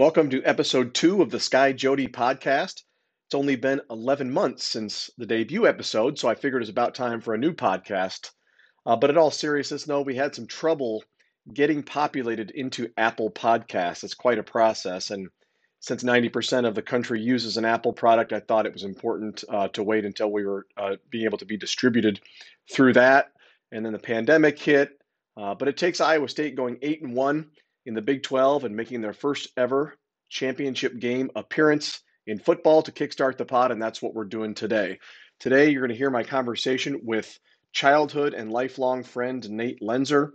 Welcome to episode two of the Sky Jody podcast. It's only been 11 months since the debut episode, so I figured it's about time for a new podcast. Uh, but in all seriousness, no, we had some trouble getting populated into Apple Podcasts. It's quite a process. And since 90% of the country uses an Apple product, I thought it was important uh, to wait until we were uh, being able to be distributed through that. And then the pandemic hit. Uh, but it takes Iowa State going eight and one in the Big 12 and making their first ever championship game appearance in football to kickstart the pod, and that's what we're doing today. Today, you're going to hear my conversation with childhood and lifelong friend Nate Loenser.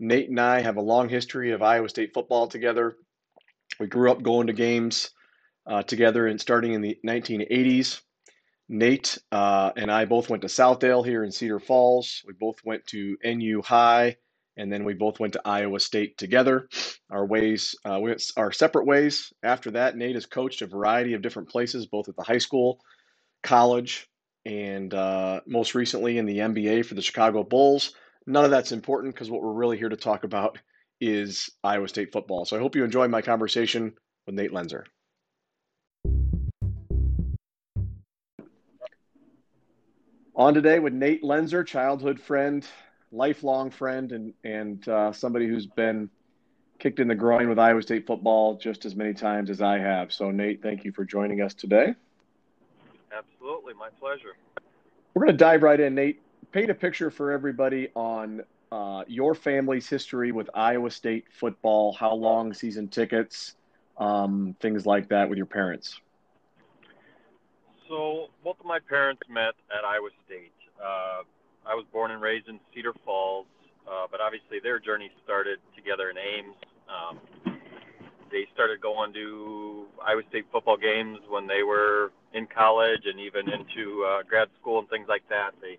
Nate and I have a long history of Iowa State football together. We grew up going to games uh, together and starting in the 1980s. Nate uh, and I both went to Southdale here in Cedar Falls. We both went to NU High and then we both went to Iowa State together. Our ways uh, went our separate ways. After that, Nate has coached a variety of different places, both at the high school, college, and uh, most recently in the NBA for the Chicago Bulls. None of that's important because what we're really here to talk about is Iowa State football. So I hope you enjoy my conversation with Nate Loenser. On today with Nate Loenser, childhood friend, lifelong friend and and uh, somebody who's been kicked in the groin with Iowa State football just as many times as I have. So Nate, thank you for joining us today. Absolutely, my pleasure. We're going to dive right in, Nate. Paint a picture for everybody on uh, your family's history with Iowa State football. How long season tickets, um, things like that, with your parents. So both of my parents met at Iowa State. Uh, I was born and raised in Cedar Falls, uh, but obviously their journey started together in Ames. Um, they started going to Iowa State football games when they were in college and even into uh, grad school and things like that. They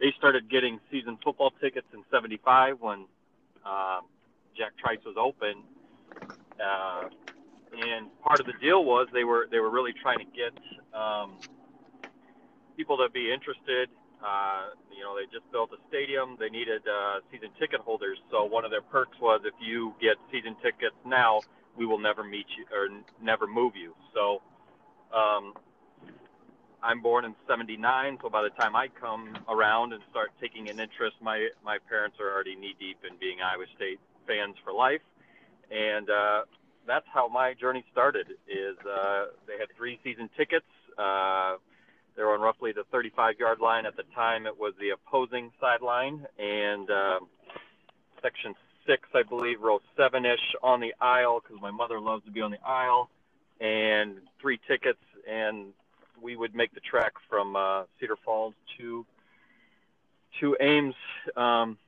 they started getting season football tickets in '75 when uh, Jack Trice was open. Uh, and part of the deal was they were they were really trying to get um, people to be interested uh, you know, they just built a stadium. They needed uh, season ticket holders. So one of their perks was if you get season tickets now, we will never meet you or n- never move you. So um, I'm born in '79. So by the time I come around and start taking an interest, my my parents are already knee deep in being Iowa State fans for life, and uh, that's how my journey started. Is uh, they had three season tickets. Uh, they were on roughly the 35 yard line. At the time, it was the opposing sideline. And uh, section six, I believe, row seven ish on the aisle because my mother loves to be on the aisle. And three tickets. And we would make the trek from uh, Cedar Falls to to Ames um,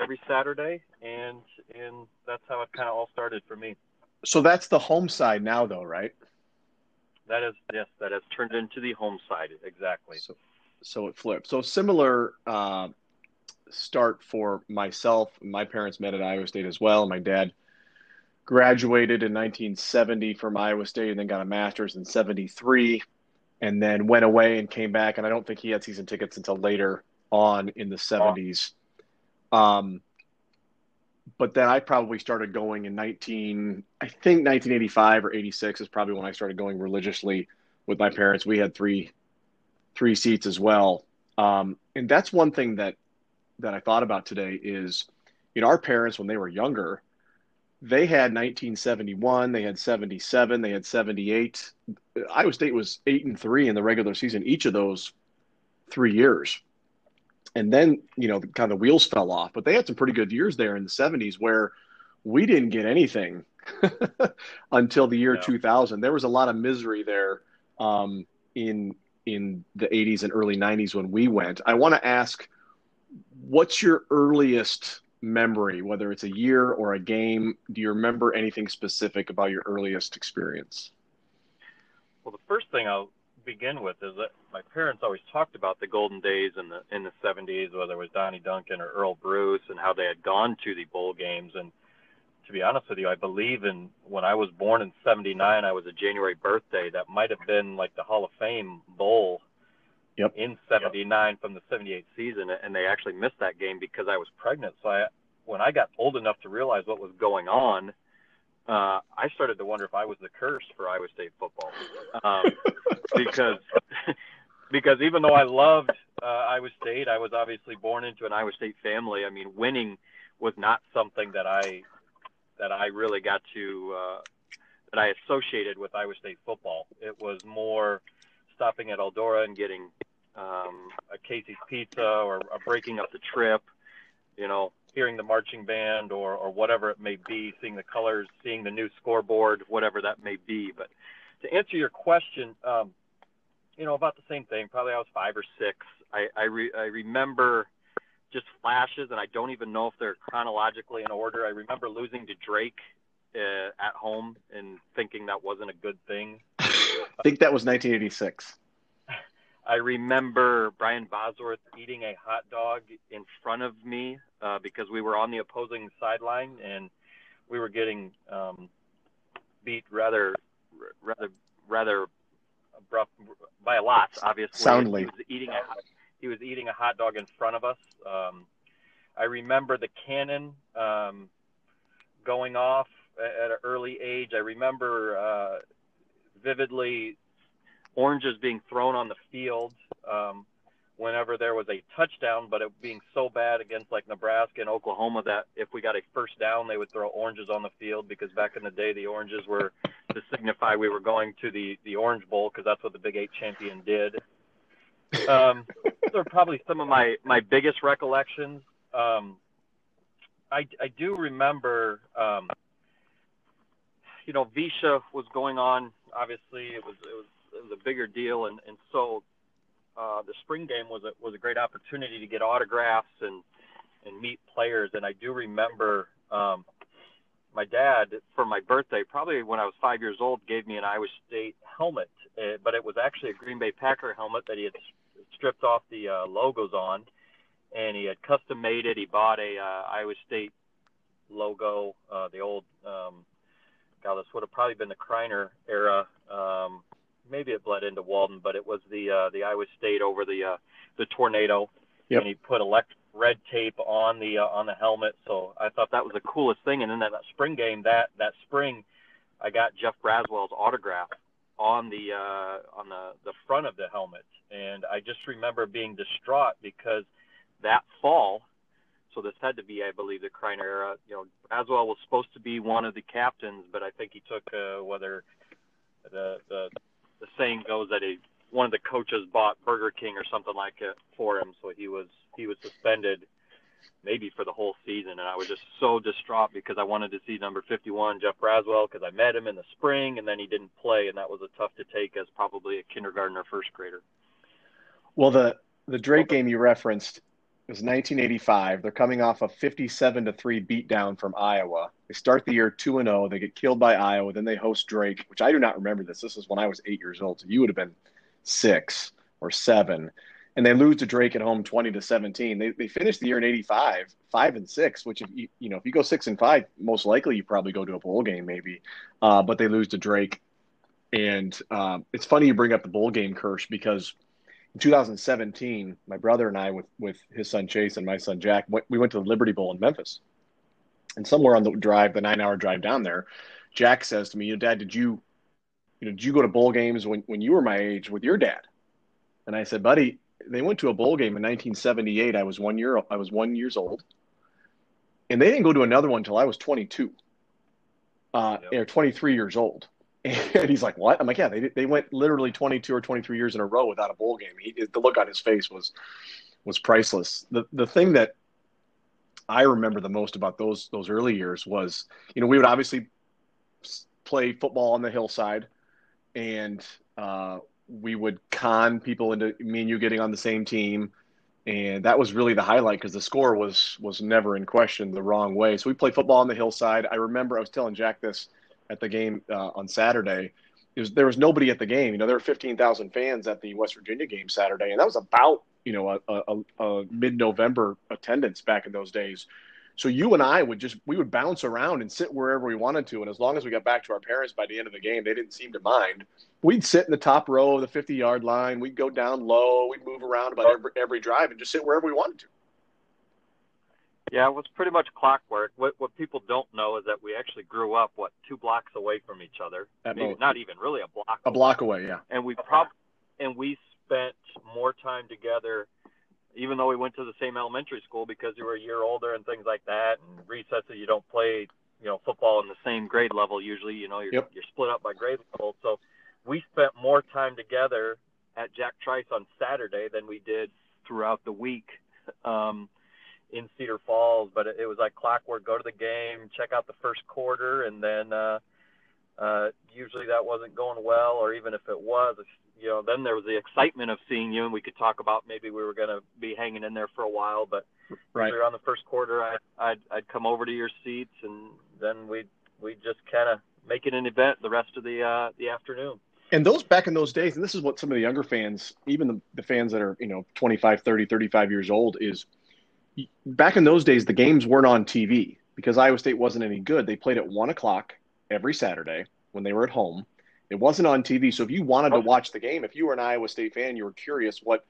every Saturday, and and that's how it kind of all started for me. So that's the home side now, though, right? That is yes, that has turned into the home side exactly. So, so it flipped. So similar uh, start for myself. My parents met at Iowa State as well. My dad graduated in 1970 from Iowa State and then got a master's in 73 and then went away and came back. And I don't think he had season tickets until later on in the 70s. Um, but then I probably started going in 19, I think 1985 or 86 is probably when I started going religiously with my parents. We had three, three seats as well. Um, and that's one thing that, that I thought about today is, you know, our parents, when they were younger, they had 1971, they had 77, they had 78. Iowa State was eight and three in the regular season, each of those three years and then you know kind of the wheels fell off but they had some pretty good years there in the 70s where we didn't get anything until the year yeah. 2000 there was a lot of misery there um, in in the 80s and early 90s when we went. I want to ask what's your earliest memory whether it's a year or a game? Do you remember anything specific about your earliest experience? Well the first thing i'll begin with is that my parents always talked about the golden days in the in the 70s, whether it was Donnie Duncan or Earle Bruce, and how they had gone to the bowl games. And to be honest with you, I believe in when I was born in '79, I was a January birthday. That might have been like the Hall of Fame bowl yep. in '79 yep. from the '78 season, and they actually missed that game because I was pregnant. So I, when I got old enough to realize what was going on, uh, I started to wonder if I was the curse for Iowa State football, um, because because even though I loved uh, Iowa State, I was obviously born into an Iowa State family. I mean, winning was not something that I that I really got to uh, that I associated with Iowa State football. It was more stopping at Eldora and getting um, a Casey's Pizza or, or breaking up the trip. You know, hearing the marching band or, or whatever it may be, seeing the colors, seeing the new scoreboard, whatever that may be. But to answer your question, um, you know, about the same thing. Probably I was five or six. I I, re- I remember just flashes, and I don't even know if they're chronologically in order. I remember losing to Drake uh, at home and thinking that wasn't a good thing. I think that was 1986. I remember Brian Bosworth eating a hot dog in front of me uh, because we were on the opposing sideline and we were getting um, beat rather, rather, rather abrupt by a lot. Obviously, soundly. He was eating a he was eating a hot dog in front of us. Um, I remember the cannon um, going off at an early age. I remember uh, vividly oranges being thrown on the field um, whenever there was a touchdown, but it being so bad against like Nebraska and Oklahoma that if we got a first down, they would throw oranges on the field because back in the day the oranges were to signify we were going to the the Orange Bowl because that's what the Big Eight champion did. Um, those are probably some of my my biggest recollections. Um, I I do remember. Um, you know, Visha was going on. Obviously, it was it was was a bigger deal, and and so uh, the spring game was a was a great opportunity to get autographs and and meet players. And I do remember um, my dad for my birthday, probably when I was five years old, gave me an Iowa State helmet, uh, but it was actually a Green Bay Packer helmet that he had stripped off the uh, logos on, and he had custom made it. He bought a uh, Iowa State logo, uh, the old. Um, God, this would have probably been the Criner era. Um, maybe it bled into Walden, but it was the uh, the Iowa State over the uh, the tornado, Yep. and he put electric red tape on the uh, on the helmet. So I thought that was the coolest thing. And then that, that spring game, that that spring, I got Jeff Braswell's autograph on the uh, on the the front of the helmet, and I just remember being distraught because that fall. So this had to be, I believe, the Criner era. You know, Braswell was supposed to be one of the captains, but I think he took uh, whether the the the saying goes that he one of the coaches bought Burger King or something like it for him, so he was he was suspended maybe for the whole season. And I was just so distraught because I wanted to see number 51 Jeff Braswell because I met him in the spring and then he didn't play, and that was a tough to take as probably a kindergarten or first grader. Well, the the Drake game you referenced was 1985. They're coming off a 57 to three beatdown from Iowa. They start the year two and zero. They get killed by Iowa. Then they host Drake, which I do not remember this. This is when I was eight years old, so you would have been six or seven. And they lose to Drake at home, 20 to 17. They they finish the year in 85, five and six. Which if you you know if you go six and five, most likely you probably go to a bowl game maybe. Uh, but they lose to Drake, and um, it's funny you bring up the bowl game curse because in 2017, my brother and I, with with his son Chase and my son Jack, went, we went to the Liberty Bowl in Memphis. And somewhere on the drive, the nine-hour drive down there, Jack says to me, "You know, Dad, did you, you know, did you go to bowl games when when you were my age with your dad?" And I said, "Buddy, they went to a bowl game in 1978. I was one year I was one years old, and they didn't go to another one until I was 22, uh, Yep. or 23 years old." And he's like, "What?" I'm like, "Yeah, they they went literally 22 or 23 years in a row without a bowl game." He, the look on his face was was priceless. The the thing that I remember the most about those those early years was, you know, we would obviously play football on the hillside, and uh, we would con people into me and you getting on the same team, and that was really the highlight because the score was was never in question the wrong way. So we played football on the hillside. I remember I was telling Jack this at the game uh, on Saturday. It was, there was nobody at the game. You know, there were 15,000 fans at the West Virginia game Saturday, and that was about you know a, a, a mid-November attendance back in those days. So you and I would just we would bounce around and sit wherever we wanted to, and as long as we got back to our parents by the end of the game, they didn't seem to mind. We'd sit in the top row of the 50-yard line. We'd go down low. We'd move around about every, every drive and just sit wherever we wanted to. Yeah, it was pretty much clockwork. What what people don't know is that we actually grew up what two blocks away from each other. Maybe, not even really a block. A away. block away, yeah. And we prob and we spent more time together, even though we went to the same elementary school because you were a year older and things like that. And recesses, you don't play, you know, football in the same grade level usually. You know, you're yep. you're split up by grade level. So we spent more time together at Jack Trice on Saturday than we did throughout the week. Um, in Cedar Falls, but it, it was like clockwork. Go to the game, check out the first quarter, and then uh, uh, usually that wasn't going well, or even if it was, you know, then there was the excitement of seeing you, and we could talk about maybe we were going to be hanging in there for a while. But right around the first quarter, I, I'd I'd come over to your seats, and then we'd we just kind of make it an event the rest of the uh, the afternoon. And those back in those days, and this is what some of the younger fans, even the, the fans that are, you know, 25, 30, 35 years old, is back in those days, the games weren't on TV because Iowa State wasn't any good. They played at one o'clock every Saturday when they were at home. It wasn't on TV, so if you wanted to watch the game, if you were an Iowa State fan, you were curious what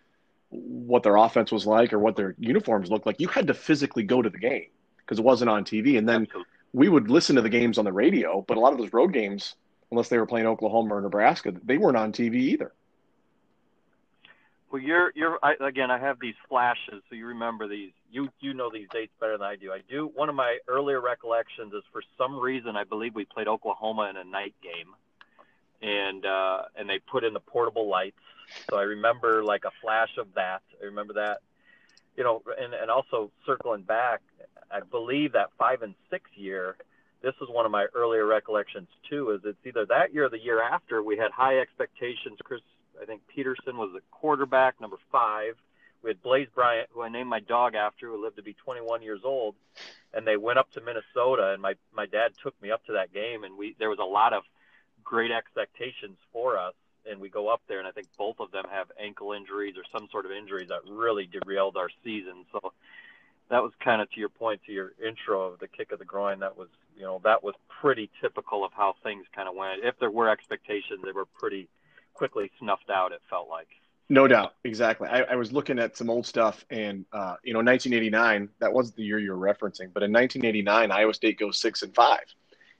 what their offense was like or what their uniforms looked like, you had to physically go to the game because it wasn't on TV. And then we would listen to the games on the radio, but a lot of those road games, unless they were playing Oklahoma or Nebraska, they weren't on TV either. Well, you're you're I, again. I have these flashes, so you remember these. You you know these dates better than I do. I do. One of my earlier recollections is for some reason I believe we played Oklahoma in a night game, and uh, and they put in the portable lights. So I remember like a flash of that. I remember that. You know, and and also circling back, I believe that five and six year. This is one of my earlier recollections too. Is it's either that year or the year after we had high expectations. Chris I think Petersen was the quarterback, number five. We had Blaise Bryant, who I named my dog after, who lived to be 21 years old, and they went up to Minnesota. And my my dad took me up to that game, and we there was a lot of great expectations for us. And we go up there, and I think both of them have ankle injuries or some sort of injuries that really derailed our season. So that was kind of to your point to your intro of the kick of the groin. That was you know that was pretty typical of how things kind of went. If there were expectations, they were pretty quickly snuffed out. It felt like. No doubt, exactly. I, I was looking at some old stuff, and uh, you know, 1989. That was the year you were referencing, but in 1989, Iowa State goes six and five,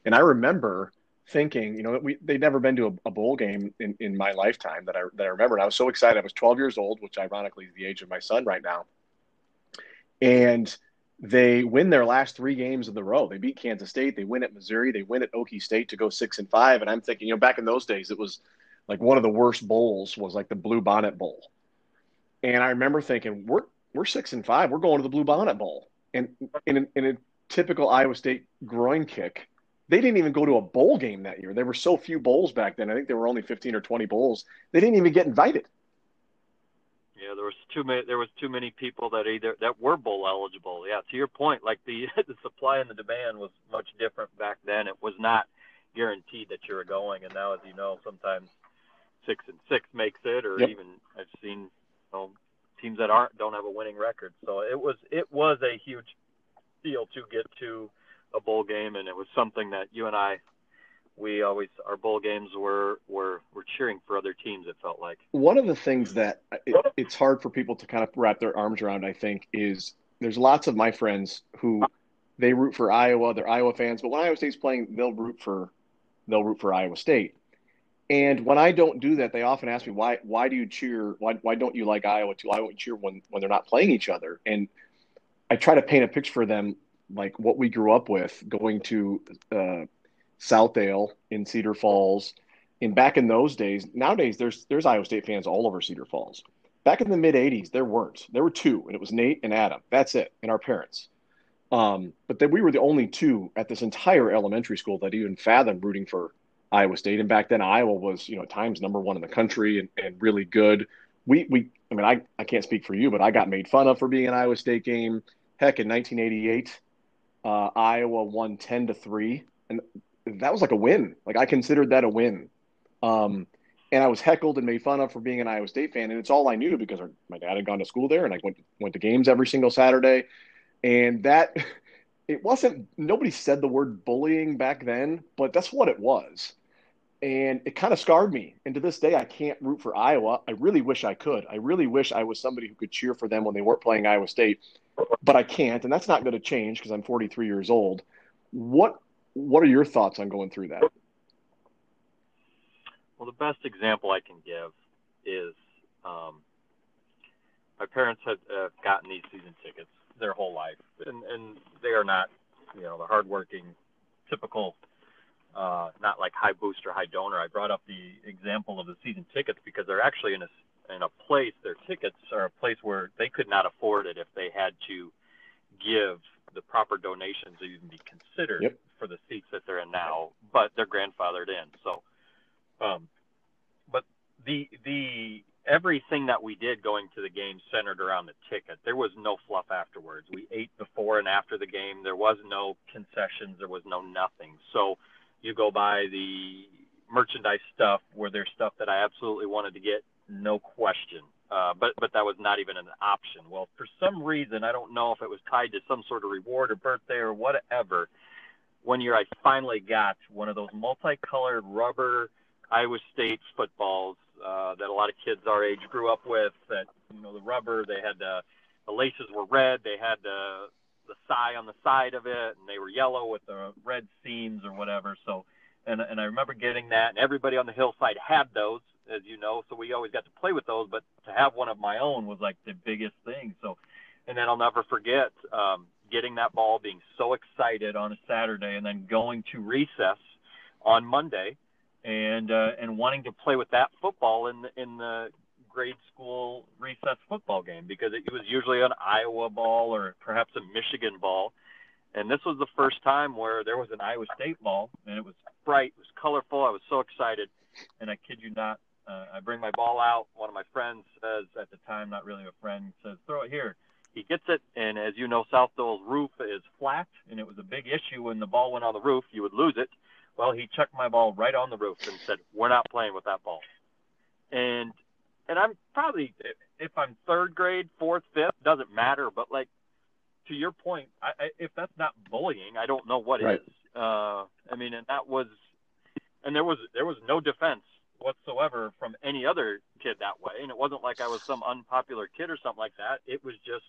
and I remember thinking, you know, we they'd never been to a, a, bowl game in, in my lifetime that I that I remember. And I was so excited. I was 12 years old, which ironically is the age of my son right now, and they win their last three games in the row. They beat Kansas State, they win at Missouri, they win at Okie State to go six and five. And I'm thinking, you know, back in those days, it was like one of the worst bowls was like the Blue Bonnet Bowl. And I remember thinking, we're we're six and five, we're going to the Blue Bonnet Bowl. And in, in, a typical Iowa State groin kick, they didn't even go to a bowl game that year. There were so few bowls back then. I think there were only 15 or 20 bowls. They didn't even get invited. Yeah, there was too many. There was too many people that either that were bowl eligible. Yeah, to your point, like the the supply and the demand was much different back then. It was not guaranteed that you were going, and now, as you know, sometimes six and six makes it, or yep. even I've seen you know, teams that aren't don't have a winning record. So it was it was a huge deal to get to a bowl game, and it was something that you and I we always our bowl games were were were cheering for other teams. It felt like one of the things that it, it's hard for people to kind of wrap their arms around. I think is there's lots of my friends who they root for Iowa. They're Iowa fans, but when Iowa State's playing, they'll root for they'll root for Iowa State. And when I don't do that, they often ask me why why do you cheer why why don't you like Iowa too? Why don't you cheer when when they're not playing each other? And I try to paint a picture for them like what we grew up with, going to uh, Southdale in Cedar Falls. And back in those days, nowadays there's there's Iowa State fans all over Cedar Falls. Back in the mid '80s, there weren't. There were two, and it was Nate and Adam. That's it, and our parents. Um, but then we were the only two at this entire elementary school that even fathomed rooting for Iowa State. And back then, Iowa was, you know, at times number one in the country and, and really good. We, we, I mean, I, I can't speak for you, but I got made fun of for being an Iowa State game. Heck, in 1988, uh, Iowa won 10 to 3. And that was like a win. Like, I considered that a win. Um, and I was heckled and made fun of for being an Iowa State fan. And it's all I knew because our, my dad had gone to school there and I went, went to games every single Saturday. And that, it wasn't nobody said the word bullying back then, but that's what it was. and it kind of scarred me. And to this day, I can't root for Iowa. I really wish I could. I really wish I was somebody who could cheer for them when they weren't playing Iowa State, but I can't, and that's not going to change because I'm 43 years old. What What are your thoughts on going through that? Well, the best example I can give is um, my parents had uh, gotten these season tickets their whole life, and and they are not, you know, the hardworking, typical uh, not like high booster, high donor. I brought up the example of the season tickets because they're actually in a in a place. Their tickets are a place where they could not afford it if they had to give the proper donations to even be considered yep. for the seats that they're in now. But they're grandfathered in. So, um, but the the everything that we did going to the game centered around the ticket. There was no fluff afterwards. We ate before and after the game. There was no concessions. There was no nothing. So you go by the merchandise stuff where there's stuff that I absolutely wanted to get, no question. Uh, but but that was not even an option. Well, for some reason, I don't know if it was tied to some sort of reward or birthday or whatever. One year, I finally got one of those multicolored rubber Iowa State footballs uh, that a lot of kids our age grew up with. That you know, the rubber, they had the the laces were red, they had the the Cy on the side of it, and they were yellow with the red seams or whatever. So, and and I remember getting that, and everybody on the hillside had those, as you know. So we always got to play with those, but to have one of my own was like the biggest thing. So, and then I'll never forget um, getting that ball, being so excited on a Saturday, and then going to recess on Monday, and uh, and wanting to play with that football in the in the grade school recess football game because it was usually an Iowa ball or perhaps a Michigan ball. And this was the first time where there was an Iowa State ball, and it was bright, it was colorful. I was so excited, and I kid you not, uh, I bring my ball out. One of my friends says, at the time, not really a friend, says, "Throw it here." He gets it, and as you know, Southdale's roof is flat, and it was a big issue when the ball went on the roof. You would lose it. Well, he chucked my ball right on the roof and said, "We're not playing with that ball." And and I'm probably if I'm third grade, fourth, fifth, doesn't matter. But like to your point, I, I, if that's not bullying, I don't know what right. is. Uh, I mean, and that was, and there was there was no defense whatsoever from any other kid that way, and it wasn't like I was some unpopular kid or something like that. It was just,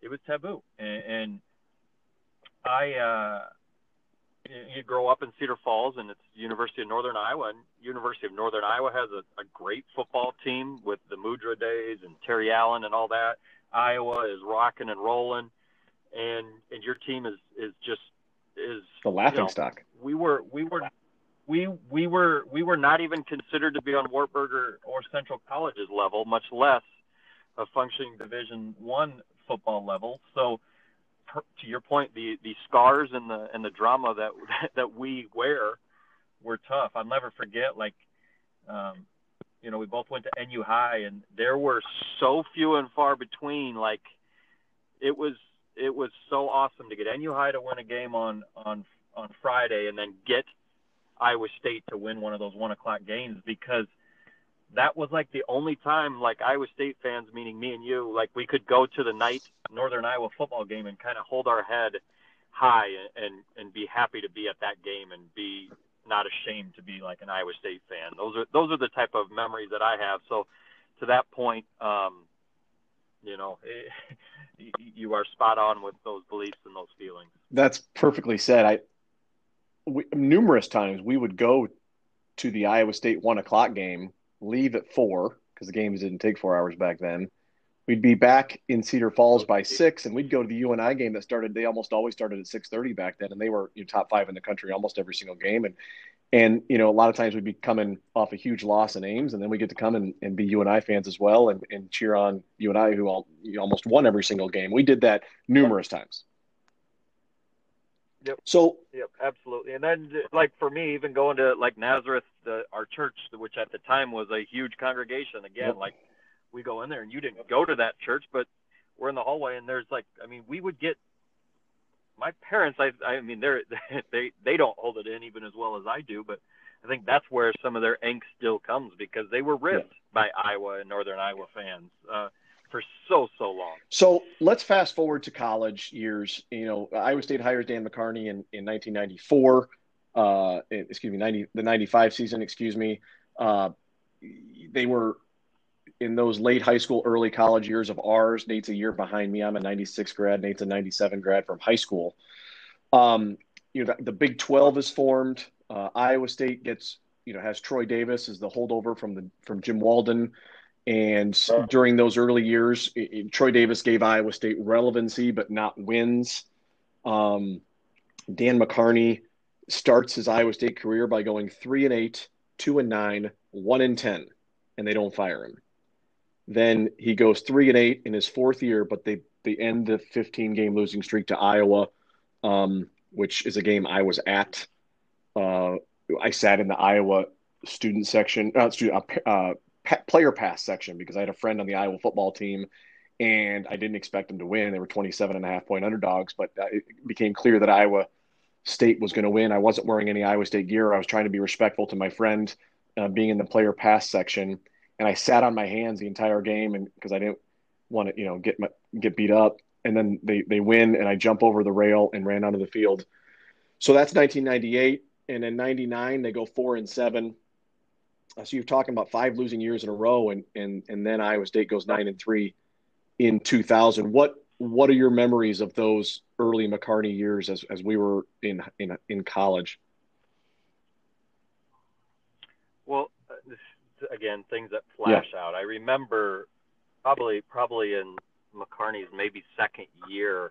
it was taboo, and, and I. uh you grow up in Cedar Falls, and it's University of Northern Iowa. And University of Northern Iowa has a, a great football team with the Mudra days and Terry Allen and all that. Iowa is rocking and rolling, and and your team is is just is the laughing you know, stock. We were we were we we were we were not even considered to be on Wartburg or Central College's level, much less a functioning Division One football level. So to your point, the the scars and the and the drama that that we wear were tough. I'll never forget. Like, um, you know, we both went to NU High, and there were so few and far between. Like, it was it was so awesome to get NU High to win a game on on on Friday, and then get Iowa State to win one of those one o'clock games because that was like the only time like Iowa State fans, meaning me and you, like we could go to the night Northern Iowa football game and kind of hold our head high and, and be happy to be at that game and be not ashamed to be like an Iowa State fan. Those are those are the type of memories that I have. So to that point, um, you know, it, you are spot on with those beliefs and those feelings. That's perfectly said. I we, numerous times we would go to the Iowa State one o'clock game leave at four because the games didn't take four hours back then. We'd be back in Cedar Falls by six, and we'd go to the UNI game that started. They almost always started at six thirty back then, and they were you know, top five in the country almost every single game. And and you know a lot of times we'd be coming off a huge loss in Ames, and then we get to come and, and be UNI fans as well, and, and cheer on UNI who all, you almost won every single game. We did that numerous times. Yep. So. Yep, absolutely. And then, like for me, even going to like Nazareth, the, our church, which at the time was a huge congregation. Again, yep. like we go in there, and you didn't go to that church, but we're in the hallway, and there's like, I mean, we would get my parents. I, I mean, they're they they don't hold it in even as well as I do, but I think that's where some of their angst still comes because they were ripped by Iowa and Northern Iowa fans. Uh, for so so long. So let's fast forward to college years. You know, Iowa State hires Dan McCarney in, in 1994. uh, excuse me, 90, the 95 season, excuse me. Uh, they were in those late high school, early college years of ours. Nate's a year behind me. I'm a 96 grad. Nate's a 97 grad from high school. Um, you know, the, the, Big 12 is formed. Uh, Iowa State gets, you know, has Troy Davis as the holdover from the from Jim Walden. And during those early years, it, it, Troy Davis gave Iowa State relevancy, but not wins. Um, Dan McCarney starts his Iowa State career by going three and eight, two and nine, one and ten, and they don't fire him. Then he goes three and eight in his fourth year, but they they end the 15 game losing streak to Iowa, um, which is a game I was at. Uh, I sat in the Iowa student section, uh, student, uh, uh player pass section because I had a friend on the Iowa football team and I didn't expect them to win. They were 27 and a half point underdogs, but uh, it became clear that Iowa State was going to win. I wasn't wearing any Iowa State gear. I was trying to be respectful to my friend uh, being in the player pass section, and I sat on my hands the entire game, because I didn't want to, you know, get my, get beat up. And then they they win, and I jump over the rail and ran onto the field. So that's 1998, and in '99 they go four and seven. So you're talking about five losing years in a row, and and and then Iowa State goes nine and three in 2000. What what are your memories of those early McCarney years as, as we were in in in college? Well, uh, again, things that flash yeah. out. I remember probably probably in McCarney's maybe second year,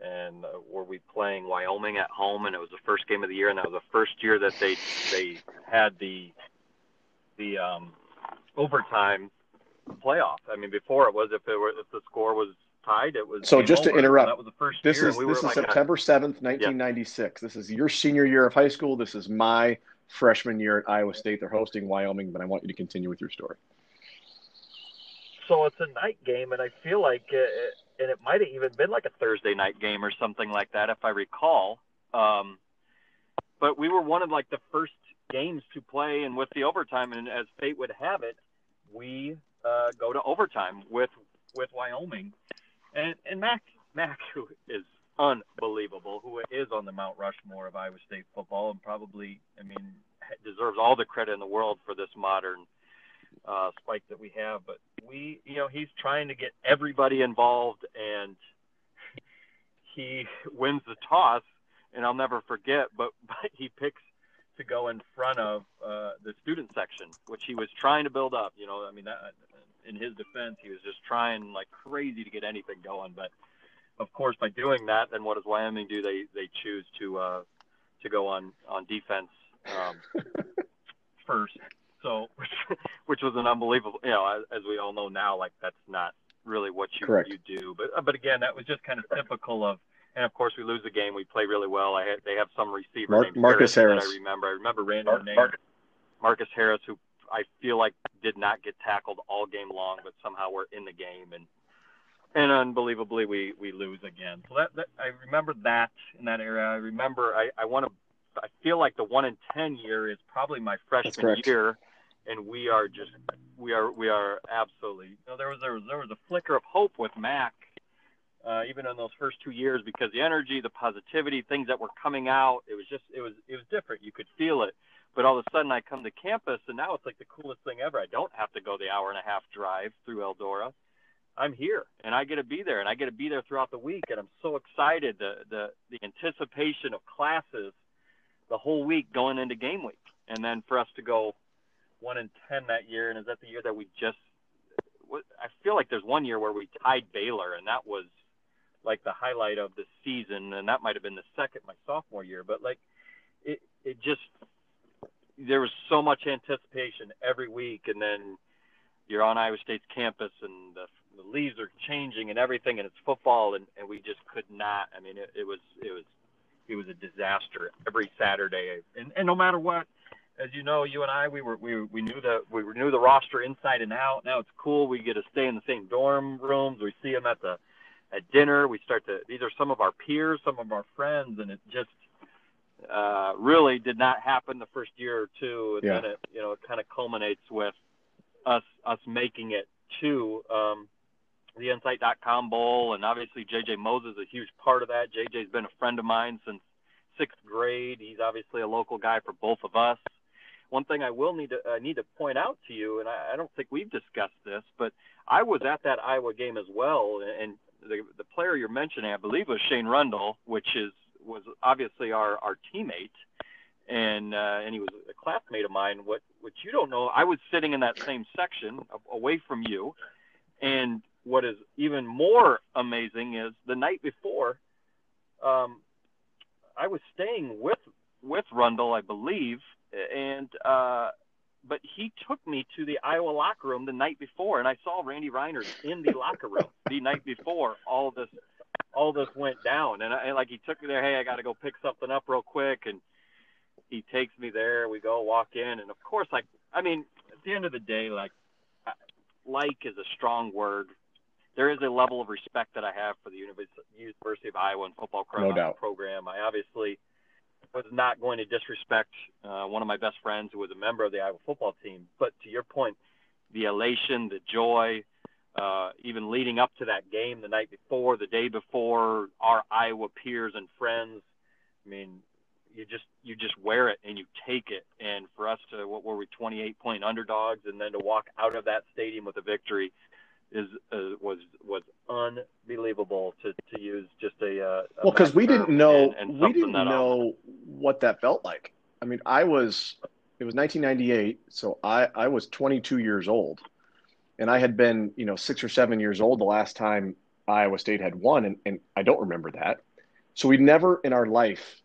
and uh, were we playing Wyoming at home, and it was the first game of the year, and that was the first year that they they had the the um, overtime playoff. I mean, before it was if it were if the score was tied, it was. So just over. to interrupt, that was the first. This year, is we this is like September seventh, nineteen ninety six. This is your senior year of high school. This is my freshman year at Iowa State. They're hosting Wyoming, but I want you to continue with your story. So it's a night game, and I feel like, it, and it might have even been like a Thursday night game or something like that, if I recall. Um, but we were one of like the first games to play, and with the overtime, and as fate would have it, we uh, go to overtime with with Wyoming, and and Mac Mac who is unbelievable, who is on the Mount Rushmore of Iowa State football, and probably I mean deserves all the credit in the world for this modern uh, spike that we have. But we, you know, he's trying to get everybody involved, and he wins the toss. And I'll never forget, but, but he picks to go in front of uh, the student section, which he was trying to build up. You know, I mean, that, in his defense, he was just trying like crazy to get anything going. But of course, by doing that, then what does Wyoming do? They they choose to uh, to go on on defense um, first. So, which, which was an unbelievable, you know, as, as we all know now, like that's not really what you Correct. you do. But but again, that was just kind of typical of and of course, we lose the game. We play really well. I had, they have some receiver Mar- named Marcus Harris, Harris. I remember. I remember random name Marcus. Marcus Harris, who I feel like did not get tackled all game long, but somehow we're in the game and and unbelievably we we lose again. So that, that I remember that in that area. I remember I I want to. I feel like the one in ten year is probably my freshman year, and we are just we are we are absolutely. You know, there was there was there was a flicker of hope with Mac uh, even in those first two years because the energy, the positivity, things that were coming out, it was just it was it was different. You could feel it. But all of a sudden, I come to campus, and now it's like the coolest thing ever. I don't have to go the hour and a half drive through Eldora. I'm here, and I get to be there, and I get to be there throughout the week, and I'm so excited. The the the anticipation of classes, the whole week going into game week, and then for us to go one in ten that year, and is that the year that we just? I feel like there's one year where we tied Baylor, and that was like the highlight of the season, and that might have been the second my sophomore year. But like, it it just there was so much anticipation every week, and then you're on Iowa State's campus, and the, the leaves are changing and everything, and it's football, and, and we just could not. I mean, it, it was it was it was a disaster every Saturday, and and no matter what. As you know, you and I, we were we we knew the we knew the roster inside and out. Now it's cool. We get to stay in the same dorm rooms. We see them at the at dinner. We start to these are some of our peers, some of our friends, and it just uh, really did not happen the first year or two, and yeah. then it you know it kind of culminates with us us making it to um, the Insight.com Bowl, and obviously JJ Moses is a huge part of that. JJ's been a friend of mine since sixth grade. He's obviously a local guy for both of us. One thing I will need to uh, need to point out to you, and I, I don't think we've discussed this, but I was at that Iowa game as well, and the the player you're mentioning, I believe, was Shane Rundle, which is was obviously our our teammate, and uh, and he was a classmate of mine. What what you don't know, I was sitting in that same section away from you, and what is even more amazing is the night before, um, I was staying with with Rundle, I believe, and uh, but he took me to the Iowa locker room the night before, and I saw Randy Reiners in the locker room the night before all this all this went down. And, I, and like he took me there, hey, I got to go pick something up real quick, and he takes me there. We go walk in, and of course, like I mean, at the end of the day, like like is a strong word there is a level of respect that I have for the University of Iowa and football no program. I obviously was not going to disrespect uh, one of my best friends who was a member of the Iowa football team. But to your point, the elation, the joy, uh, even leading up to that game the night before, the day before, our Iowa peers and friends. I mean, you just you just wear it and you take it. And for us to what were we 28 point underdogs, and then to walk out of that stadium with a victory is uh, was was unbelievable to, to use just a, uh, a well because we didn't know and, and we didn't know what that felt like. I mean, I was it was 1998, so I I was 22 years old, and I had been you know six or seven years old the last time Iowa State had won, and, and I don't remember that. So we'd never in our life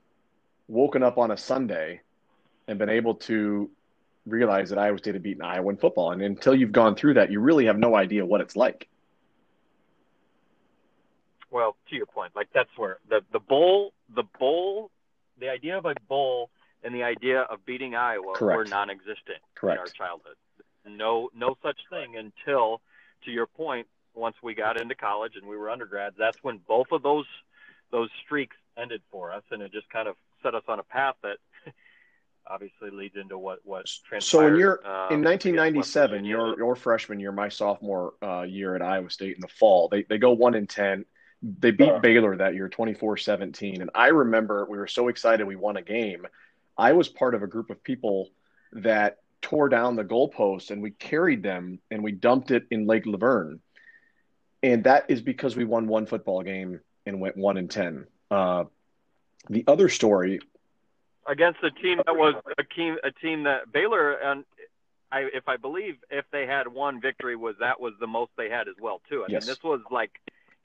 woken up on a Sunday and been able to realize that Iowa State had beaten Iowa in football. And until you've gone through that, you really have no idea what it's like. Well, to your point, like that's where the the bowl, the bowl, the idea of a bowl and the idea of beating Iowa Correct. were non-existent Correct. in our childhood. No, no such thing until, to your point, once we got into college and we were undergrads. That's when both of those those streaks ended for us, and it just kind of set us on a path that obviously leads into what what transpired. So when you're um, in 1997, your your freshman year, my sophomore uh, year at Iowa State in the fall, they they go one in ten. They beat uh, Baylor that year, 24-17. And I remember we were so excited we won a game. I was part of a group of people that tore down the goalposts and we carried them and we dumped it in Lake Laverne. And that is because we won one football game and went one in ten. Uh, the other story against a team that was a team a team that Baylor and I if I believe if they had one victory was that was the most they had as well too. I yes. mean this was like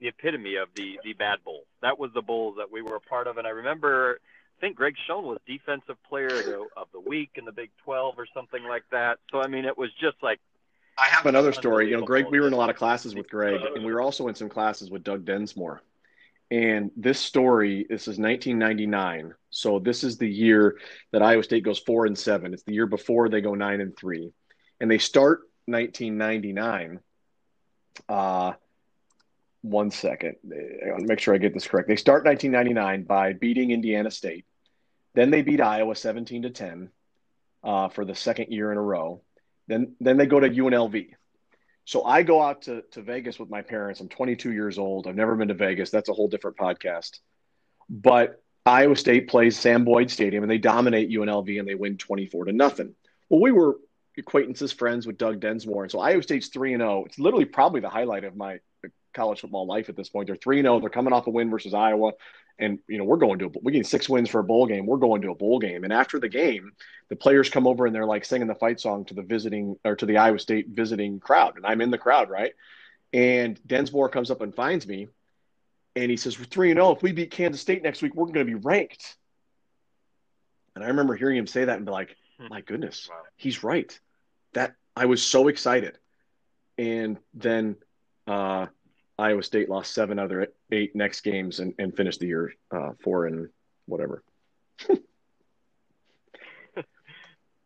the epitome of the the bad bowl. That was the bowl that we were a part of and I remember I think Greg Schoen was defensive player of the week in the Big 12 or something like that. So I mean it was just like I have another story. You know, Greg, we were in a lot of classes with Greg, and we were also in some classes with Doug Densmore. And this story, this is 1999. So this is the year that Iowa State goes four and seven. It's the year before they go nine and three, and they start 1999. Uh, one second, I want to make sure I get this correct. They start 1999 by beating Indiana State. Then they beat Iowa 17 to 10 uh, for the second year in a row. Then then they go to UNLV. So I go out to, to Vegas with my parents. I'm 22 years old. I've never been to Vegas. That's a whole different podcast. But Iowa State plays Sam Boyd Stadium and they dominate UNLV and they win 24 to nothing. Well, we were acquaintances, friends with Doug Densmore. And so Iowa State's 3 and 0. It's literally probably the highlight of my college football life at this point. They're 3 0. They're coming off a win versus Iowa. And, you know, we're going to, a, we get six wins for a bowl game. We're going to a bowl game. And after the game, the players come over and they're like singing the fight song to the visiting or to the Iowa State visiting crowd. And I'm in the crowd, right? And Densmore comes up and finds me. And he says, We're 3 0. If we beat Kansas State next week, we're going to be ranked. And I remember hearing him say that and be like, hmm. My goodness, wow. he's right. That I was so excited. And then uh, Iowa State lost seven other eight next games and, and finished the year uh, four and whatever.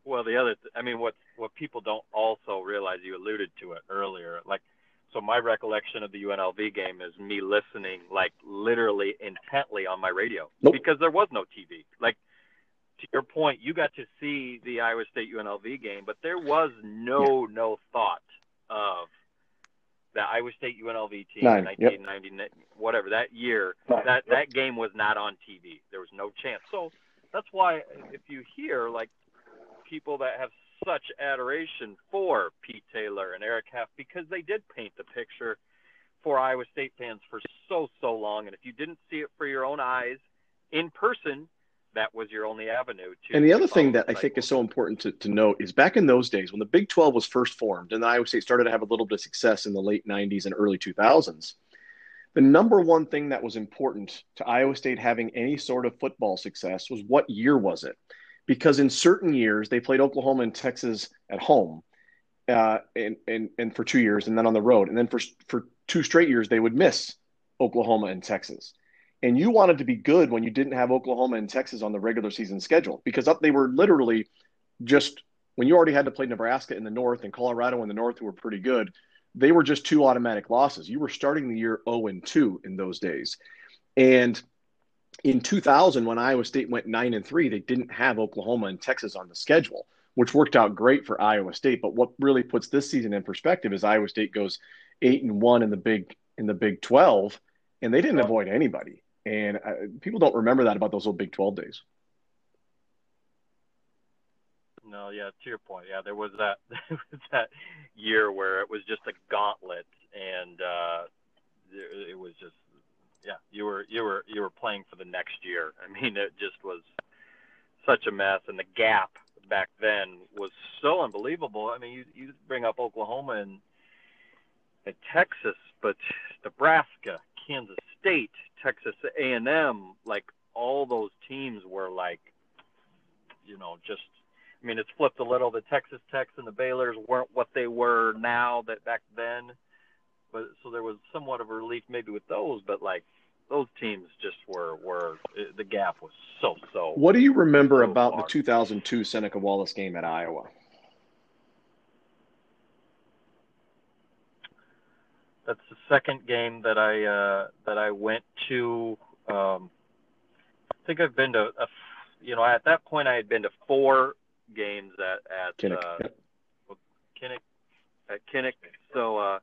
well, the other, th- I mean, what what people don't also realize, you alluded to it earlier, like. So my recollection of the UNLV game is me listening, like literally intently on my radio, nope. because there was no TV. Like to your point, you got to see the Iowa State UNLV game, but there was no yeah. no thought of that Iowa State UNLV team Nine, in 1990, yep. whatever that year, that that game was not on TV. There was no chance. So that's why if you hear like people that have such adoration for Pete Taylor and Eric Heft because they did paint the picture for Iowa State fans for so so long, and if you didn't see it for your own eyes in person, that was your only avenue to. And the other thing that I think is so important to, to note is back in those days when the Big 12 was first formed and Iowa State started to have a little bit of success in the late 90s and early 2000s, the number one thing that was important to Iowa State having any sort of football success was what year was it? Because in certain years they played Oklahoma and Texas at home, uh, and, and and for two years, and then on the road, and then for for two straight years they would miss Oklahoma and Texas and you wanted to be good when you didn't have Oklahoma and Texas on the regular season schedule because up they were literally just when you already had to play Nebraska in the north and Colorado in the north who were pretty good, they were just two automatic losses. You were starting the year 0 and 2 in those days. And in 2000 when Iowa State went 9 and 3, they didn't have Oklahoma and Texas on the schedule, which worked out great for Iowa State, but what really puts this season in perspective is Iowa State goes 8 and 1 in the big in the Big 12 and they didn't avoid anybody. And uh, people don't remember that about those old Big 12 days. No, yeah, to your point, yeah, there was that there was that year where it was just a gauntlet, and uh, it was just, yeah, you were you were you were playing for the next year. I mean, it just was such a mess, and the gap back then was so unbelievable. I mean, you you bring up Oklahoma and, and Texas, but Nebraska, Kansas State, Texas A&M, like all those teams were like, you know, just. I mean, it's flipped a little. The Texas Techs and the Baylors weren't what they were now that back then, but so there was somewhat of a relief maybe with those. But like those teams just were were the gap was so so. What do you remember so about the 2002 Seneca Wallace game at Iowa? That's the second game that I uh, that I went to. Um, I think I've been to, a, you know, at that point I had been to four games at at Kinnick, uh, yep. Kinnick at Kinnick. So, uh,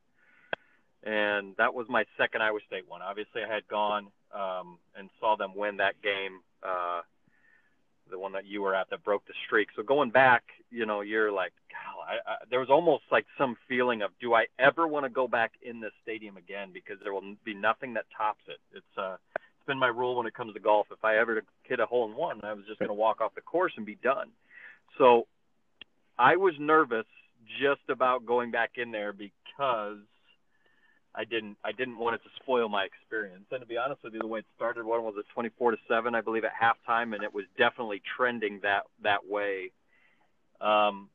and that was my second Iowa State one. Obviously, I had gone um, and saw them win that game. Uh, the one that you were at that broke the streak. So going back, you know, you're like, God, I, I, there was almost like some feeling of, do I ever want to go back in this stadium again? Because there will be nothing that tops it. It's uh, it's been my rule when it comes to golf. If I ever hit a hole in one, I was just going to walk off the course and be done. So I was nervous just about going back in there because I didn't I didn't want it to spoil my experience. And to be honest with you, the way it started, one was at 24 to seven, I believe, at halftime, and it was definitely trending that that way. Um,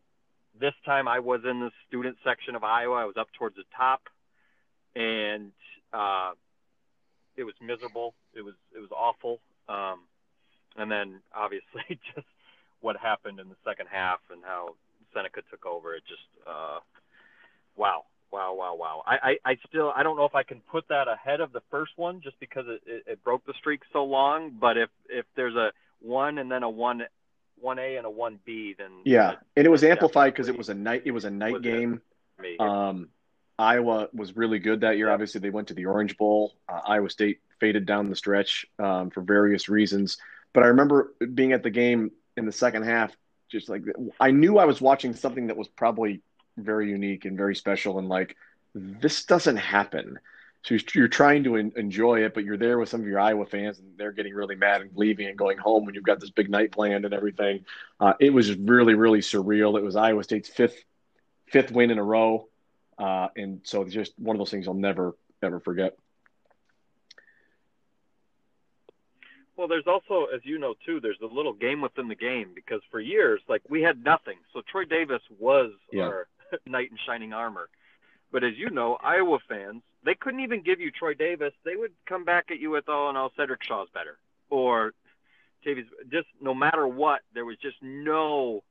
this time, I was in the student section of Iowa. I was up towards the top, and uh, it was miserable. It was it was awful. Um, and then obviously just what happened in the second half and how Seneca took over. It just uh, wow Wow, wow, wow. I, I, I still I don't know if I can put that ahead of the first one just because it, it, it broke the streak so long. But if if there's a one and then a one one A and a one B, then yeah, and it was amplified because it was a night it was a night was game. Um, Iowa was really good that year. Obviously, they went to the Orange Bowl. Uh, Iowa State faded down the stretch um, for various reasons. But I remember being at the game in the second half, just like I knew I was watching something that was probably very unique and very special and like this doesn't happen. So you're trying to enjoy it but you're there with some of your iowa fans and they're getting really mad and leaving and going home when you've got this big night planned and everything. Uh, it was really really surreal. It was iowa state's fifth fifth win in a row. Uh, and so it's just one of those things i'll never ever forget. Well, there's also, as you know too, there's a little game within the game because for years, like we had nothing. So Troy Davis was yeah. our knight in shining armor. But as you know, Iowa fans, they couldn't even give you Troy Davis. They would come back at you with, oh, and no, Sedrick Shaw's better. Or Tavian, just no matter what, there was just no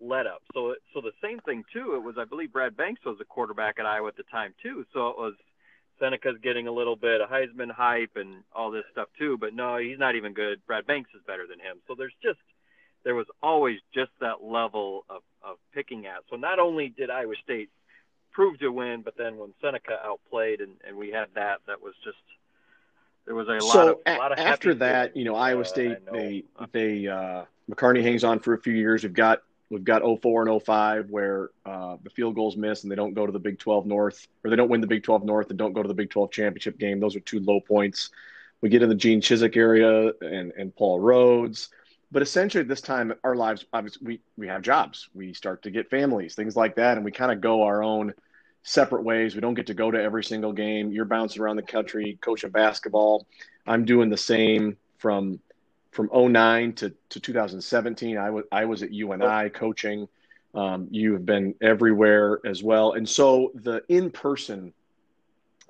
let up. So, so the same thing too. It was, I believe, Brad Banks was a quarterback at Iowa at the time too. So it was Seneca's getting a little bit of Heisman hype and all this stuff too. But no, he's not even good. Brad Banks is better than him. So there's just there was always just that level of, of picking at. So not only did Iowa State prove to win, but then when Seneca outplayed and, and we had that, that was just there was a so lot of, a lot of after that, you know, Iowa uh, State know. they they uh, McCarney hangs on for a few years. We've got we've got 04 and 05 where uh, the field goals miss and they don't go to the Big 12 North or they don't win the Big 12 North and don't go to the Big 12 championship game. Those are two low points. We get in the Gene Chizik area and and Paul Rhoads. But essentially, this time our lives, obviously, we, we have jobs. We start to get families, things like that, and we kind of go our own separate ways. We don't get to go to every single game. You're bouncing around the country, coaching basketball. I'm doing the same from from 09 to, to 2017. I was I was at UNI coaching. Um, you have been everywhere as well, and so the in person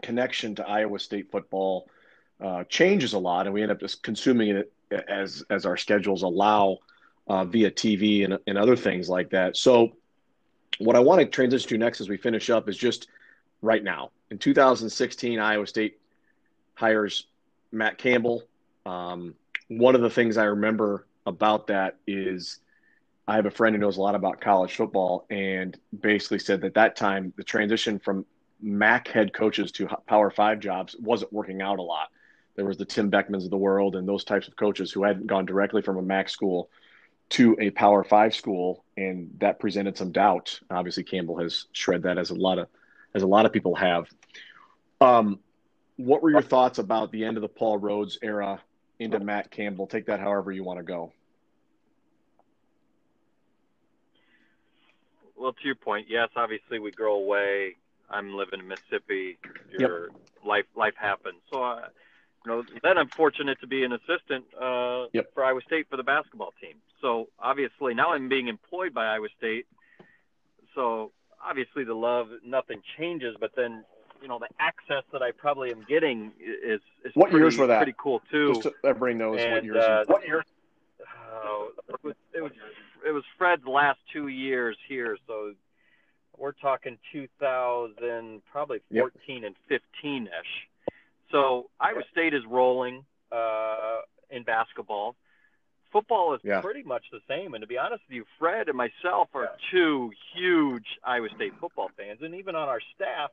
connection to Iowa State football uh, changes a lot, and we end up just consuming it as as our schedules allow uh, via TV and, and other things like that. So, what I want to transition to next as we finish up is just right now. In 2016, Iowa State hires Matt Campbell. Um, one of the things I remember about that is I have a friend who knows a lot about college football and basically said that that time the transition from MAC head coaches to Power Five jobs wasn't working out a lot. There was the Tim Beckmans of the world and those types of coaches who hadn't gone directly from a MAC school to a Power Five school, and that presented some doubt. Obviously, Campbell has shred that as a lot of as a lot of people have. Um, what were your thoughts about the end of the Paul Rhoads era into Matt Campbell? Take that however you want to go. Well, to your point, yes, obviously we grow away. I'm living in Mississippi. Your life life happens. So, uh, you know, then I'm fortunate to be an assistant uh, Yep. for Iowa State for the basketball team. So obviously now I'm being employed by Iowa State. So obviously the love nothing changes, but then you know the access that I probably am getting is is What pretty, years were that? pretty cool too. Just so everybody knows what and yours. uh, what year? Oh, it was it was it was Fred's last two years here, so we're talking 2000, probably Yep. 14 and 15 ish. So Iowa State is rolling uh, in basketball. Football is Yeah. pretty much the same, and to be honest with you, Fred and myself are two huge Iowa State football fans, and even on our staff,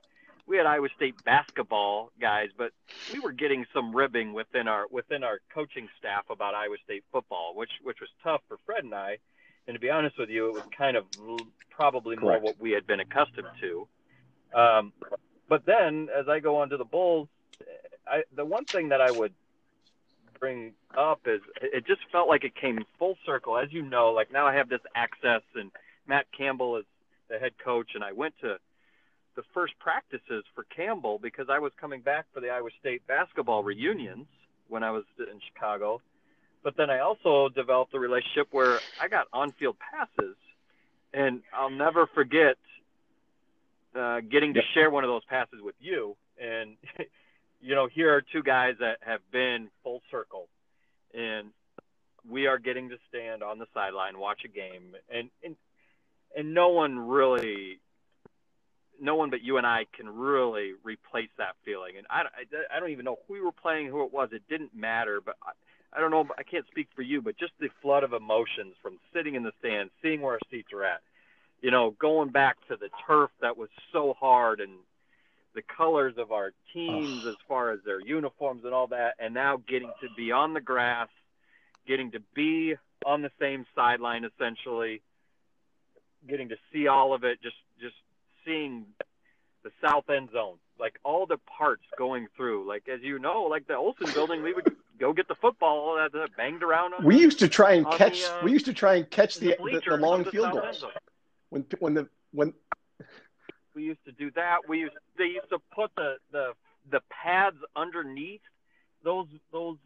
we had Iowa State basketball guys, but we were getting some ribbing within our within our coaching staff about Iowa State football, which which was tough for Fred and I. And to be honest with you, it was kind of probably more Correct. what we had been accustomed to. Um, but then, as I go on to the Bulls, I, the one thing that I would bring up is it just felt like it came full circle. As you know, like now I have this access, and Matt Campbell is the head coach, and I went to the first practices for Campbell because I was coming back for the Iowa State basketball reunions when I was in Chicago. But then I also developed a relationship where I got on-field passes, and I'll never forget uh, getting to share one of those passes with you. And you know, here are two guys that have been full circle, and we are getting to stand on the sideline, watch a game, and and and no one really no one but you and I can really replace that feeling. And I, I, I don't even know who we were playing, who it was. It didn't matter. But I, I don't know. I can't speak for you, but just the flood of emotions from sitting in the stands, seeing where our seats are at, you know, going back to the turf that was so hard and the colors of our teams as far as their uniforms and all that, and now getting to be on the grass, getting to be on the same sideline essentially, getting to see all of it, just just seeing the south end zone, like all the parts going through. Like as you know, like the Olsen building, we would go get the football that that banged around on. We used to try and on the, catch. uh, we used to try and catch the the, the long the field goals when when the when We used to do that. We used they used to put the the the pads underneath those those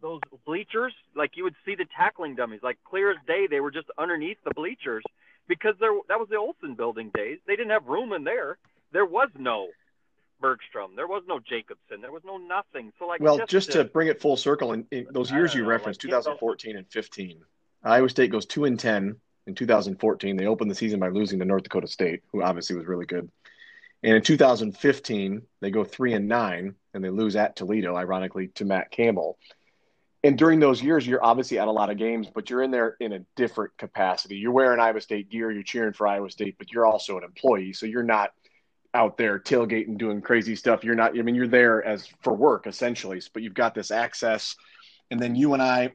those bleachers. Like you would see the tackling dummies, like clear as day. They were just underneath the bleachers because there that was the Olsen building days. They didn't have room in there. There was no Bergstrom. There was no Jacobson. There was no nothing. So like well just, just to bring it full circle in, in those years you know, referenced, like, you know- 2014 and 15, Iowa State goes two and 10 in 2014. They opened the season by losing to North Dakota State, who obviously was really good. And in 2015, they go three and nine, and they lose at Toledo, ironically, to Matt Campbell. And during those years, you're obviously at a lot of games, but you're in there in a different capacity. You're wearing Iowa State gear, you're cheering for Iowa State, but you're also an employee, so you're not out there tailgating, doing crazy stuff. You're not. I mean, you're there as for work essentially, but you've got this access. And then you and I,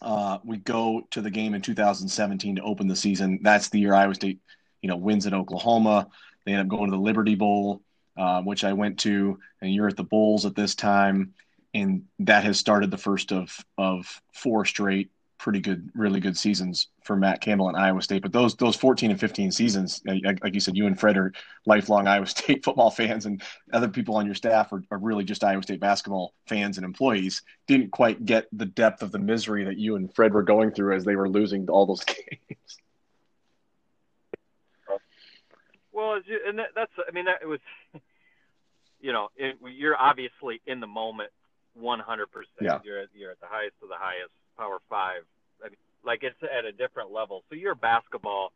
uh, we go to the game in 2017 to open the season. That's the year Iowa State, you know, wins at Oklahoma. They end up going to the Liberty Bowl, uh, which I went to, and you're at the Bulls at this time, and that has started the first of of four straight pretty good, really good seasons for Matt Campbell and Iowa State. But those those 14 and 15 seasons, like you said, you and Fred are lifelong Iowa State football fans, and other people on your staff are, are really just Iowa State basketball fans and employees. Didn't quite get the depth of the misery that you and Fred were going through as they were losing all those games. Well, and that's I mean that it was, you know, it, you're obviously in the moment, 100. percent Yeah. You're you're at the highest of the highest Power Five. I mean, like it's at a different level. So you're basketball.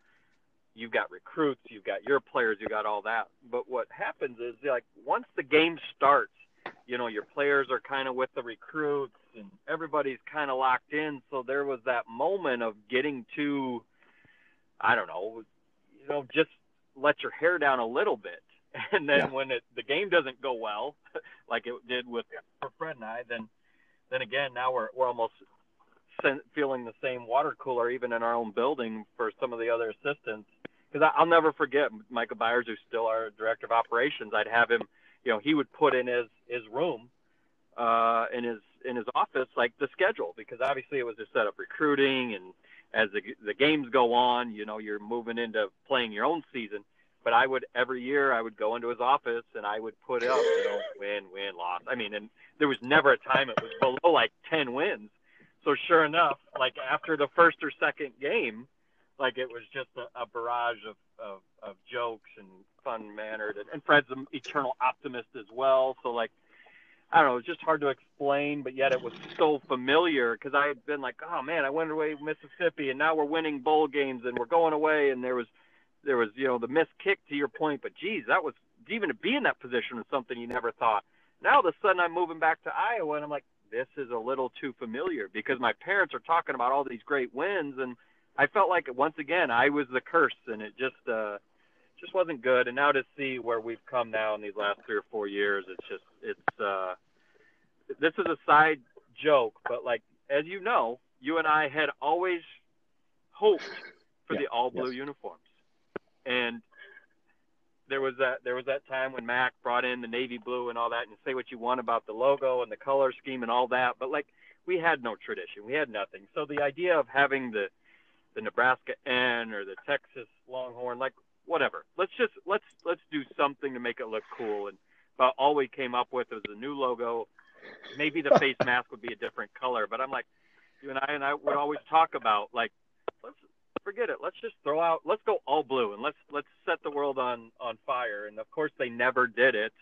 You've got recruits. You've got your players. You got all that. But what happens is like once the game starts, you know, your players are kind of with the recruits and everybody's kind of locked in. So there was that moment of getting to, I don't know, you know, just let your hair down a little bit. And then Yeah. when it, the game doesn't go well, like it did with for Fred and I, then then again now we're we're almost feeling the same water cooler even in our own building for some of the other assistants. Because I'll never forget Michael Byers, who's still our director of operations. I'd have him, you know, he would put in his his room, uh, in his in his office like the schedule because obviously it was to set up recruiting and as the the games go on, you know, you're moving into playing your own season. But I would every year I would go into his office and I would put up, you know, win, win, loss. I mean, and there was never a time it was below like ten wins. So sure enough, like after the first or second game, like it was just a, a barrage of, of, of jokes and fun mannered and, and Fred's an eternal optimist as well. So like I don't know, it's just hard to explain, but yet it was so familiar because I had been like, oh man, I went away Mississippi and now we're winning bowl games and we're going away and there was there was, you know, the missed kick to your point, but geez, that was even to be in that position was something you never thought. Now all of a sudden I'm moving back to Iowa and I'm like, this is a little too familiar because my parents are talking about all these great wins and I felt like once again I was the curse and it just uh just wasn't good. And now to see where we've come now in these last three or four years it's just it's uh this is a side joke but like as you know you and I had always hoped for Yeah, the all blue yes. uniforms. And there was that there was that time when Mac brought in the navy blue and all that and say what you want about the logo and the color scheme and all that but like we had no tradition. We had nothing. So the idea of having the the Nebraska N or the Texas Longhorn like whatever. Let's just let's let's do something to make it look cool. And about all we came up with was a new logo. Maybe the face mask would be a different color but I'm like you and I and I would always talk about like forget it. Let's just throw out. Let's go all blue and let's let's set the world on on fire. And of course, they never did it.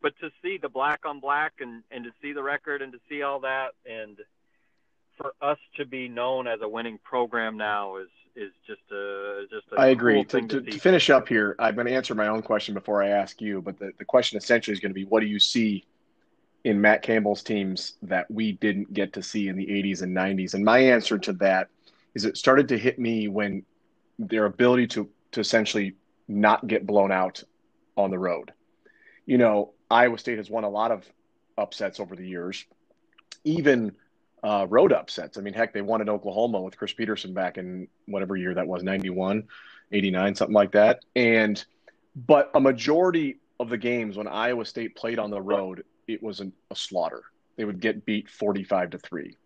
But to see the black on black and and to see the record and to see all that and for us to be known as a winning program now is is just a just a I agree. cool To, to, to finish up here, I'm going to answer my own question before I ask you, but the, the question essentially is going to be what do you see in Matt Campbell's teams that we didn't get to see in the 80s and 90s? And my answer to that is it started to hit me when their ability to, to essentially not get blown out on the road. You know, Iowa State has won a lot of upsets over the years, even uh, road upsets. I mean, heck, they won in Oklahoma with Chris Peterson back in whatever year that was, 91, 89, something like that. And, but a majority of the games when Iowa State played on the road, it was an, a slaughter. They would get beat 45 to 3.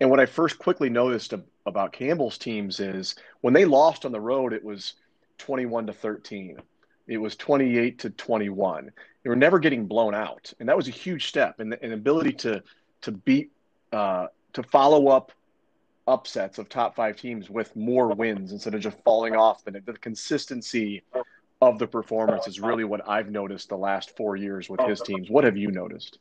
And what I first quickly noticed ab- about Campbell's teams is when they lost on the road, it was 21 to 13. It was 28 to 21. They were never getting blown out. And that was a huge step. And the, and ability to, to beat, uh, to follow up upsets of top five teams with more wins instead of just falling off. The, the consistency of the performance is really what I've noticed the last four years with his teams. What have you noticed?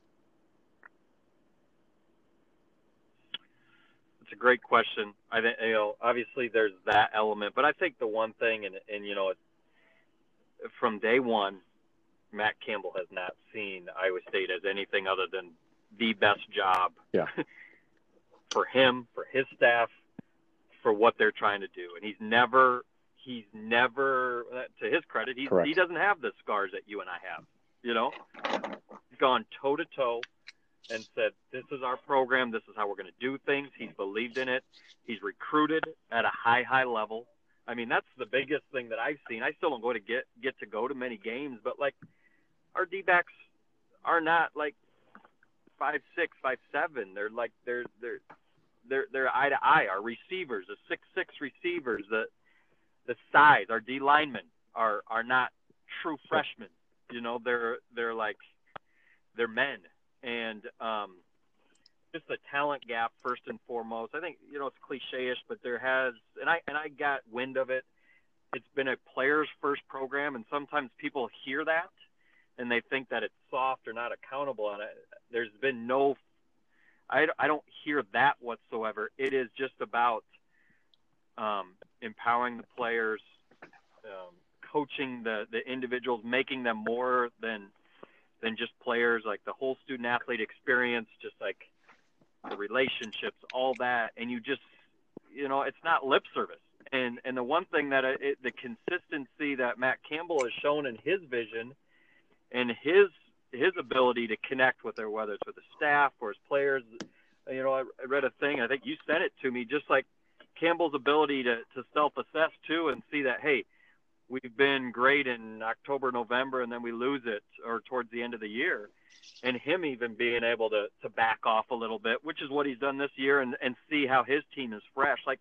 It's a great question. I think you know, obviously there's that element, but I think the one thing, and and you know, it, from day one, Matt Campbell has not seen Iowa State as anything other than the best job. Yeah. for him, for his staff, for what they're trying to do, and he's never he's never, to his credit, he he doesn't have the scars that you and I have. You know, he's gone toe to toe and said, "This is our program. This is how we're going to do things." He's believed in it. He's recruited at a high, high level. I mean, that's the biggest thing that I've seen. I still don't go to get get to go to many games, but like our D backs are not like five six, five seven. They're like they're they're they're they're eye to eye. Our receivers, the six six receivers, the the size, our D linemen are are not true freshmen. You know, they're they're like they're men, and um, just the talent gap first and foremost. I think you know it's cliche-ish, but there has, and I and I got wind of it. It's been a players first program, and sometimes people hear that and they think that it's soft or not accountable And it. There's been no, I, I don't hear that whatsoever. It is just about um, empowering the players, um, coaching the, the individuals, making them more than than just players, like the whole student athlete experience, just like the relationships, all that. And you just, you know, it's not lip service. And and the one thing that it, the consistency that Matt Campbell has shown in his vision – and his his ability to connect with their whether it's with the staff or his players. You know, I, I read a thing. I think you sent it to me. Just like Campbell's ability to to self-assess too and see that hey, we've been great in October, November, and then we lose it or towards the end of the year. And him even being able to to back off a little bit, which is what he's done this year, and and see how his team is fresh. Like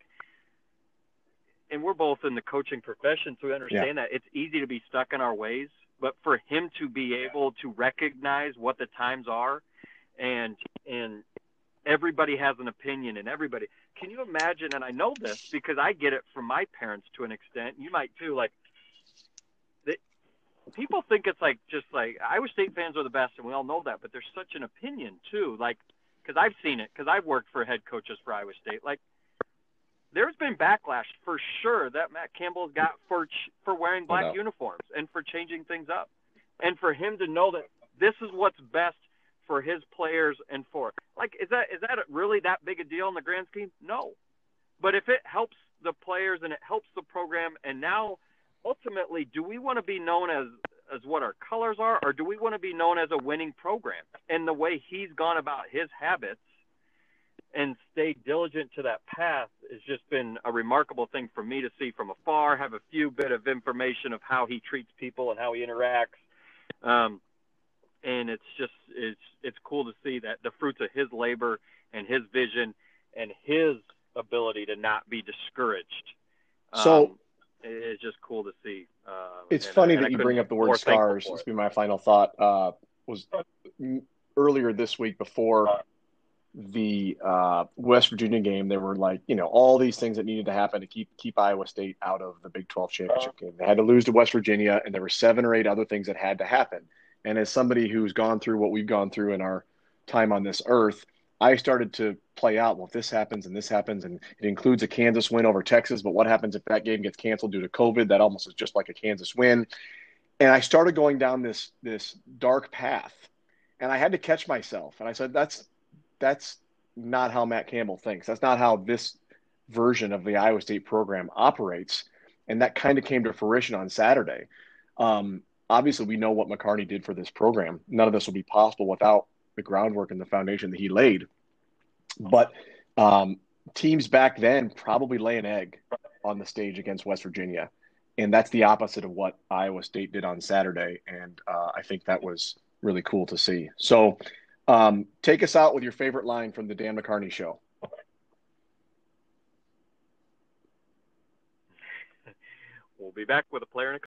and we're both in the coaching profession, so we understand yeah. that it's easy to be stuck in our ways but for him to be able to recognize what the times are and and everybody has an opinion and everybody can you imagine and i know this because i get it from my parents to an extent you might too like people think it's like just like iowa state fans are the best and we all know that but there's such an opinion too. Like because i've seen it because i've worked for head coaches for iowa state. Like there's been backlash for sure that Matt Campbell's got for ch- for wearing black uniforms and for changing things up, and for him to know that this is what's best for his players and for like is that is that really that big a deal in the grand scheme? No, but if it helps the players and it helps the program, and now ultimately, do we want to be known as as what our colors are, or do we want to be known as a winning program? And the way he's gone about his habits and stayed diligent to that path has just been a remarkable thing for me to see from afar. Have a few bit of information of how he treats people and how he interacts, um, and it's just it's it's cool to see that the fruits of his labor and his vision and his ability to not be discouraged. So um, it's just cool to see. Uh, it's funny that you bring up the word scars. This be my final thought. Uh, was earlier this week before the uh, West Virginia game, there were like you know all these things that needed to happen to keep keep Iowa State out of the Big 12 championship game. They had to lose to West Virginia, and there were seven or eight other things that had to happen. And as somebody who's gone through what we've gone through in our time on this earth, I started to play out. Well, if this happens and this happens, and it includes a Kansas win over Texas, but what happens if that game gets canceled due to COVID? That almost is just like a Kansas win. And I started going down this this dark path, and I had to catch myself. And I said, "That's that's not how Matt Campbell thinks. That's not how this version of the Iowa State program operates. And that kind of came to fruition on Saturday. Um, obviously, we know what McCarney did for this program. None of this would be possible without the groundwork and the foundation that he laid. But um, teams back then probably lay an egg on the stage against West Virginia. And that's the opposite of what Iowa State did on Saturday. And uh, I think that was really cool to see. So, um, take us out with your favorite line from the Dan McCarney show. We'll be back with a player in a